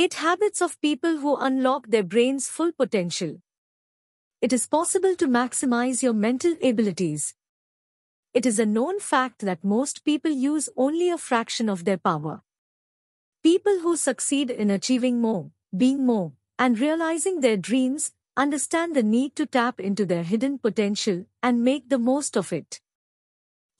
8 Habits of People Who Unlock Their Brain's Full Potential. It is possible to maximize your mental abilities. It is a known fact that most people use only a fraction of their power. People who succeed in achieving more, being more, and realizing their dreams understand the need to tap into their hidden potential and make the most of it.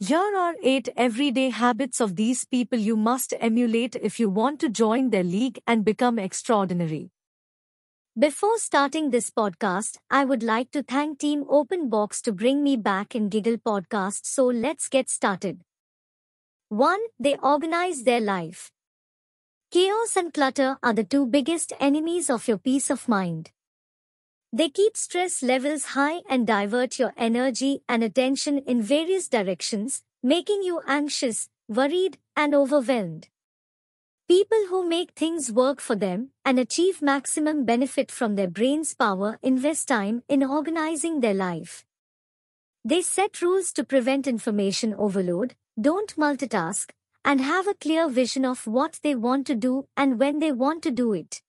Here are 8 everyday habits of these people you must emulate if you want to join their league and become extraordinary. Before starting this podcast, I would like to thank Team Open Box to bring me back in Giggle Podcast, so let's get started. 1. They organize their life. Chaos and clutter are the two biggest enemies of your peace of mind. They keep stress levels high and divert your energy and attention in various directions, making you anxious, worried, and overwhelmed. People who make things work for them and achieve maximum benefit from their brain's power invest time in organizing their life. They set rules to prevent information overload, don't multitask, and have a clear vision of what they want to do and when they want to do it.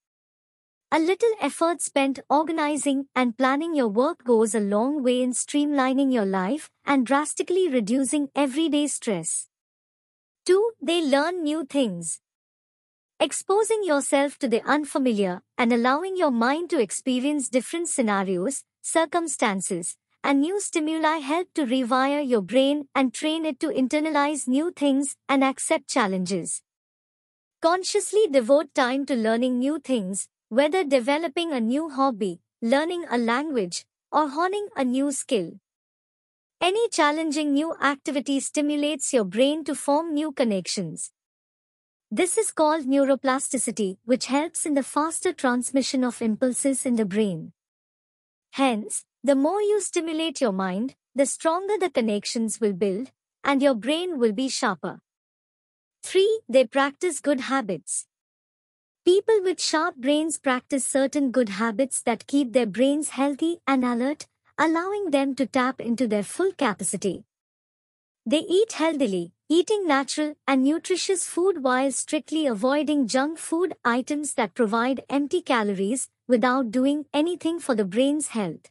A little effort spent organizing and planning your work goes a long way in streamlining your life and drastically reducing everyday stress. 2. They learn new things. Exposing yourself to the unfamiliar and allowing your mind to experience different scenarios, circumstances, and new stimuli help to rewire your brain and train it to internalize new things and accept challenges. Consciously devote time to learning new things, whether developing a new hobby, learning a language, or honing a new skill. Any challenging new activity stimulates your brain to form new connections. This is called neuroplasticity, which helps in the faster transmission of impulses in the brain. Hence, the more you stimulate your mind, the stronger the connections will build, and your brain will be sharper. 3. They practice good habits. People with sharp brains practice certain good habits that keep their brains healthy and alert, allowing them to tap into their full capacity. They eat healthily, eating natural and nutritious food while strictly avoiding junk food items that provide empty calories without doing anything for the brain's health.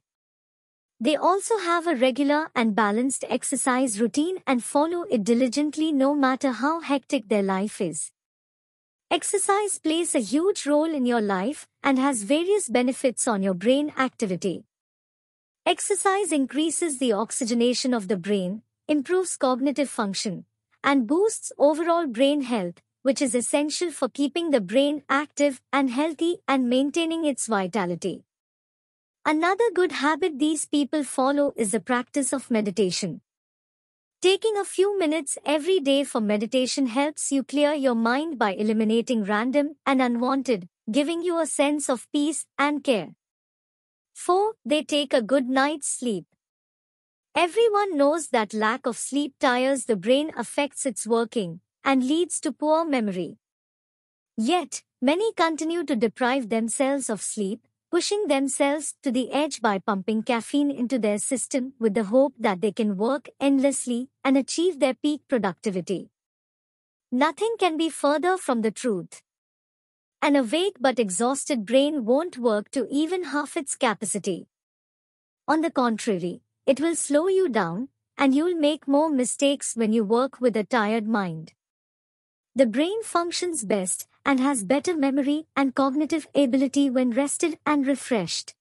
They also have a regular and balanced exercise routine and follow it diligently no matter how hectic their life is. Exercise plays a huge role in your life and has various benefits on your brain activity. Exercise increases the oxygenation of the brain, improves cognitive function, and boosts overall brain health, which is essential for keeping the brain active and healthy and maintaining its vitality. Another good habit these people follow is the practice of meditation. Taking a few minutes every day for meditation helps you clear your mind by eliminating random and unwanted, giving you a sense of peace and care. 4. They take a good night's sleep. Everyone knows that lack of sleep tires the brain affects its working and leads to poor memory. Yet, many continue to deprive themselves of sleep, pushing themselves to the edge by pumping caffeine into their system with the hope that they can work endlessly and achieve their peak productivity. Nothing can be further from the truth. An awake but exhausted brain won't work to even half its capacity. On the contrary, it will slow you down, and you'll make more mistakes when you work with a tired mind. The brain functions best and has better memory and cognitive ability when rested and refreshed.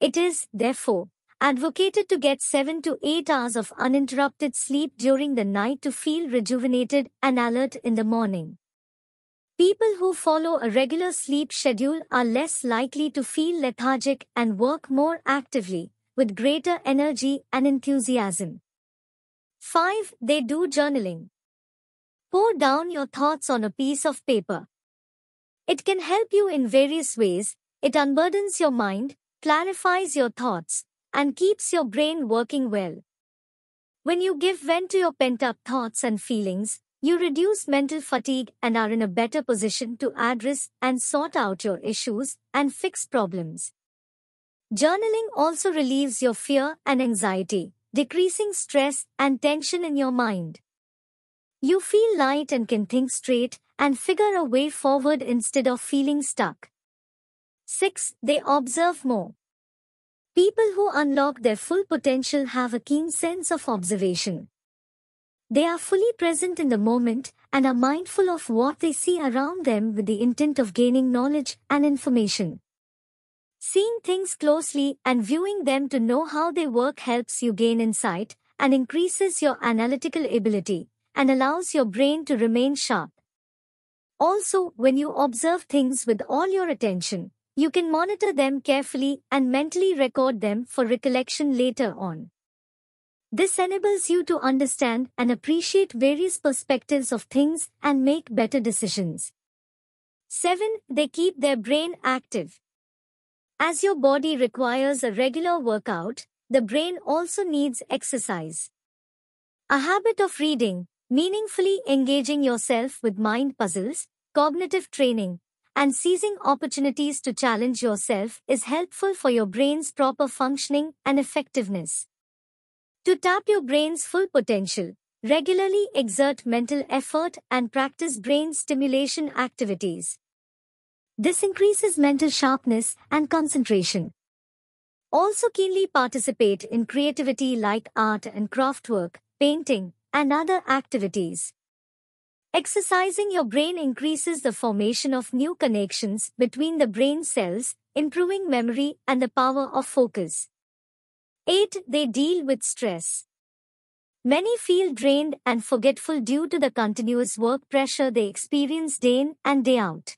It is, therefore, advocated to get 7 to 8 hours of uninterrupted sleep during the night to feel rejuvenated and alert in the morning. People who follow a regular sleep schedule are less likely to feel lethargic and work more actively, with greater energy and enthusiasm. 5. They do journaling. Pour down your thoughts on a piece of paper. It can help you in various ways. It unburdens your mind, clarifies your thoughts, and keeps your brain working well. When you give vent to your pent up thoughts and feelings, you reduce mental fatigue and are in a better position to address and sort out your issues and fix problems. Journaling also relieves your fear and anxiety, decreasing stress and tension in your mind. You feel light and can think straight and figure a way forward instead of feeling stuck. 6. They observe more. People who unlock their full potential have a keen sense of observation. They are fully present in the moment and are mindful of what they see around them with the intent of gaining knowledge and information. Seeing things closely and viewing them to know how they work helps you gain insight and increases your analytical ability and allows your brain to remain sharp. Also, when you observe things with all your attention, you can monitor them carefully and mentally record them for recollection later on. This enables you to understand and appreciate various perspectives of things and make better decisions. 7. They keep their brain active. As your body requires a regular workout, the brain also needs exercise. A habit of reading, meaningfully engaging yourself with mind puzzles, cognitive training, and seizing opportunities to challenge yourself is helpful for your brain's proper functioning and effectiveness. To tap your brain's full potential, regularly exert mental effort and practice brain stimulation activities. This increases mental sharpness and concentration. Also keenly participate in creativity like art and craft work, painting, and other activities. Exercising your brain increases the formation of new connections between the brain cells, improving memory and the power of focus. 8. They deal with stress. Many feel drained and forgetful due to the continuous work pressure they experience day in and day out.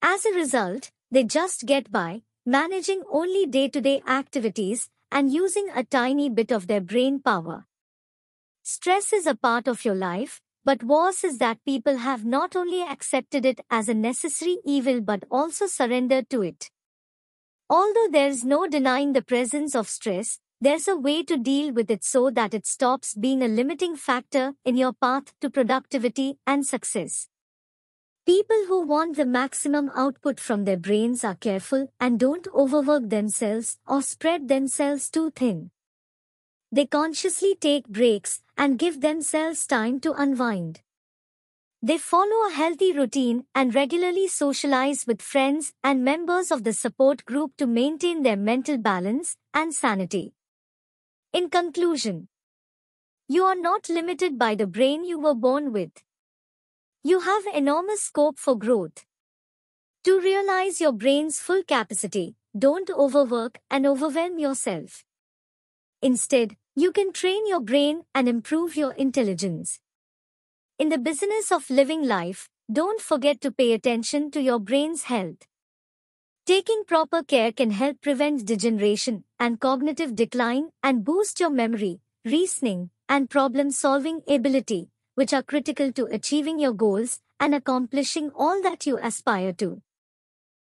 As a result, they just get by, managing only day-to-day activities and using a tiny bit of their brain power. Stress is a part of your life, but worse is that people have not only accepted it as a necessary evil but also surrendered to it. Although there's no denying the presence of stress, there's a way to deal with it so that it stops being a limiting factor in your path to productivity and success. People who want the maximum output from their brains are careful and don't overwork themselves or spread themselves too thin. They consciously take breaks and give themselves time to unwind. They follow a healthy routine and regularly socialize with friends and members of the support group to maintain their mental balance and sanity. In conclusion, you are not limited by the brain you were born with. You have enormous scope for growth. To realize your brain's full capacity, don't overwork and overwhelm yourself. Instead, you can train your brain and improve your intelligence. In the business of living life, don't forget to pay attention to your brain's health. Taking proper care can help prevent degeneration and cognitive decline and boost your memory, reasoning, and problem solving ability, which are critical to achieving your goals and accomplishing all that you aspire to.